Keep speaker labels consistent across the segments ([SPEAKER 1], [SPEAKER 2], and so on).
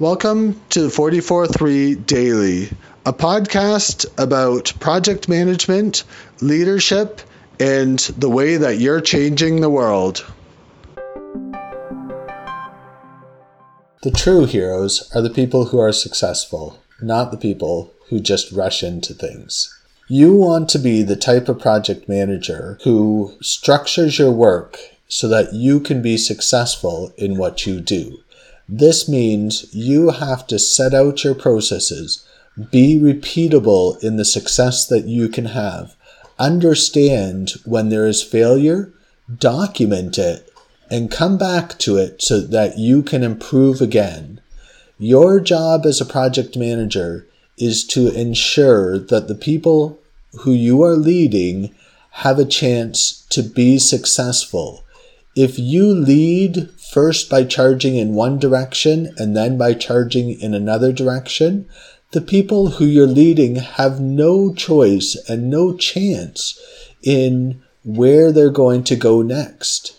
[SPEAKER 1] Welcome to the 44.3 Daily, a podcast about project management, leadership, and the way that you're changing the world. The true heroes are the people who are successful, not the people who just rush into things. You want to be the type of project manager who structures your work so that you can be successful in what you do. This means you have to set out your processes, be repeatable in the success that you can have, understand when there is failure, document it, and come back to it so that you can improve again. Your job as a project manager is to ensure that the people who you are leading have a chance to be successful. If you lead first by charging in one direction and then by charging in another direction, the people who you're leading have no choice and no chance in where they're going to go next.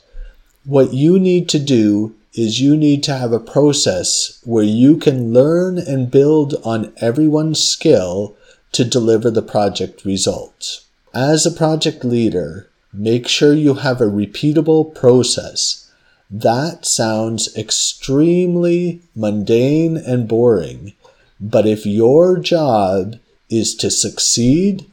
[SPEAKER 1] What you need to do is you need to have a process where you can learn and build on everyone's skill to deliver the project results. As a project leader, make sure you have a repeatable process. That sounds extremely mundane and boring, but if your job is to succeed,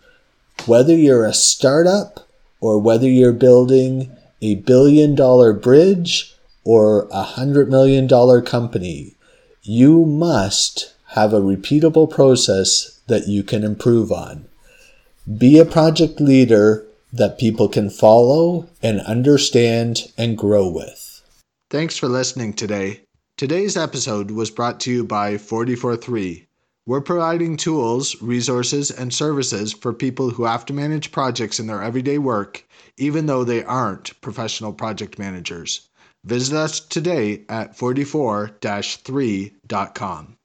[SPEAKER 1] whether you're a startup or whether you're building a billion dollar bridge or a hundred million dollar company, you must have a repeatable process that you can improve on. Be a project leader that people can follow and understand and grow with. Thanks for listening today. Today's episode was brought to you by 443. We're providing tools, resources, and services for people who have to manage projects in their everyday work, even though they aren't professional project managers. Visit us today at 44 3.com.